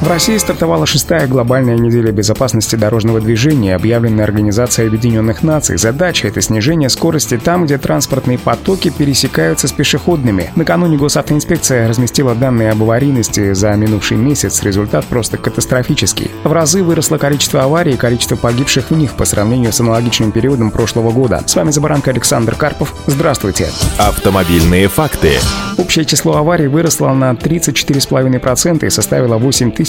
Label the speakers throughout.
Speaker 1: В России стартовала шестая глобальная неделя безопасности дорожного движения, объявленная Организацией Объединенных Наций. Задача — это снижение скорости там, где транспортные потоки пересекаются с пешеходными. Накануне госавтоинспекция разместила данные об аварийности за минувший месяц. Результат просто катастрофический. В разы выросло количество аварий и количество погибших в них по сравнению с аналогичным периодом прошлого года. С вами Забаранка Александр Карпов. Здравствуйте.
Speaker 2: Автомобильные факты.
Speaker 1: Общее число аварий выросло на 34,5% и составило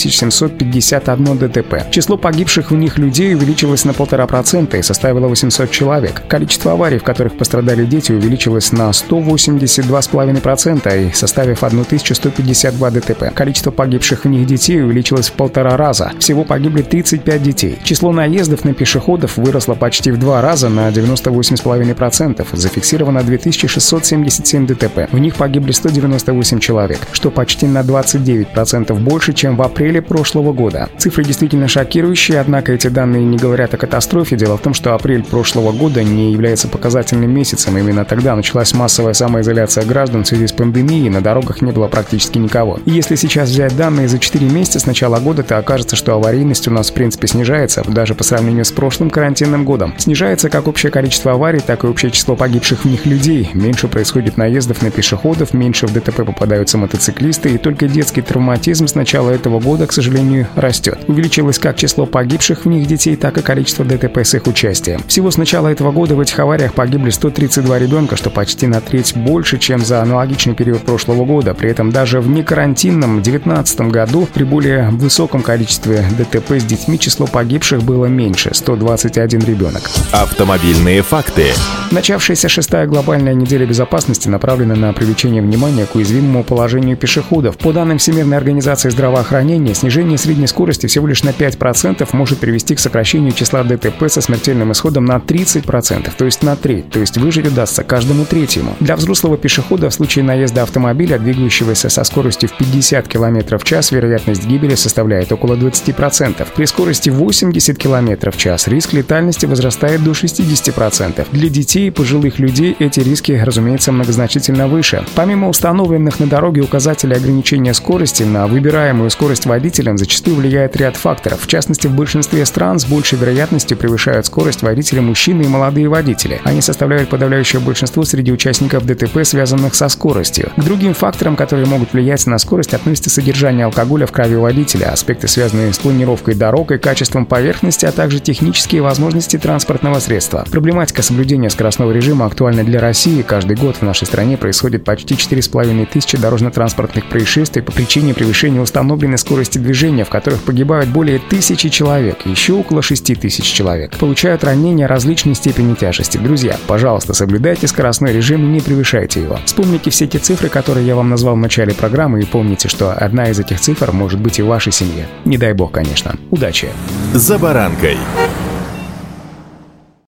Speaker 1: 8751 ДТП. Число погибших в них людей увеличилось на 1,5% и составило 800 человек. Количество аварий, в которых пострадали дети, увеличилось на 182,5% и составив 1152 ДТП. Количество погибших в них детей увеличилось в полтора раза. Всего погибли 35 детей. Число наездов на пешеходов выросло почти в два раза на 98,5%. Зафиксировано 2677 ДТП. В них погибли 198 человек, что почти на 29% больше, чем в апреле прошлого года. Цифры действительно шокирующие, однако эти данные не говорят о катастрофе. Дело в том, что апрель прошлого года не является показательным месяцем. Именно тогда началась массовая самоизоляция граждан в связи с пандемией, на дорогах не было практически никого. И если сейчас взять данные за 4 месяца с начала года, то окажется, что аварийность у нас в принципе снижается, даже по сравнению с прошлым карантинным годом. Снижается как общее количество аварий, так и общее число погибших в них людей. Меньше происходит наездов на пешеходов, меньше в ДТП попадаются мотоциклисты, и только детский травматизм с начала этого года, к сожалению, растет. Увеличилось как число погибших в них детей, так и количество ДТП с их участием. Всего с начала этого года в этих авариях погибли 132 ребенка, что почти на треть больше, чем за аналогичный период прошлого года. При этом даже в некарантинном 2019 году при более высоком количестве ДТП с детьми число погибших было меньше – 121 ребенок.
Speaker 2: Автомобильные факты.
Speaker 1: Начавшаяся шестая глобальная неделя безопасности направлена на привлечение внимания к уязвимому положению пешеходов. По данным Всемирной организации здравоохранения, снижение средней скорости всего лишь на 5% может привести к сокращению числа ДТП со смертельным исходом на 30%, то есть на треть, то есть выжить удастся каждому третьему. Для взрослого пешехода в случае наезда автомобиля, двигающегося со скоростью в 50 км в час, вероятность гибели составляет около 20%. При скорости 80 км в час риск летальности возрастает до 60%. Для детей и пожилых людей эти риски, разумеется, многозначительно выше. Помимо установленных на дороге указателей ограничения скорости на выбираемую скорость водителем зачастую влияет ряд факторов. В частности, в большинстве стран с большей вероятностью превышают скорость водителя мужчины и молодые водители. Они составляют подавляющее большинство среди участников ДТП, связанных со скоростью. К другим факторам, которые могут влиять на скорость, относятся содержание алкоголя в крови водителя, аспекты, связанные с планировкой дорог и качеством поверхности, а также технические возможности транспортного средства. Проблематика соблюдения скоростного режима актуальна для России. Каждый год в нашей стране происходит почти 4 4,5 тысячи дорожно-транспортных происшествий по причине превышения установленной скорости движения, в которых погибают более тысячи человек, еще около 6 тысяч человек. Получают ранения различной степени тяжести. Друзья, пожалуйста, соблюдайте скоростной режим и не превышайте его. Вспомните все те цифры, которые я вам назвал в начале программы, и помните, что одна из этих цифр может быть и в вашей семье. Не дай бог, конечно. Удачи!
Speaker 2: За баранкой.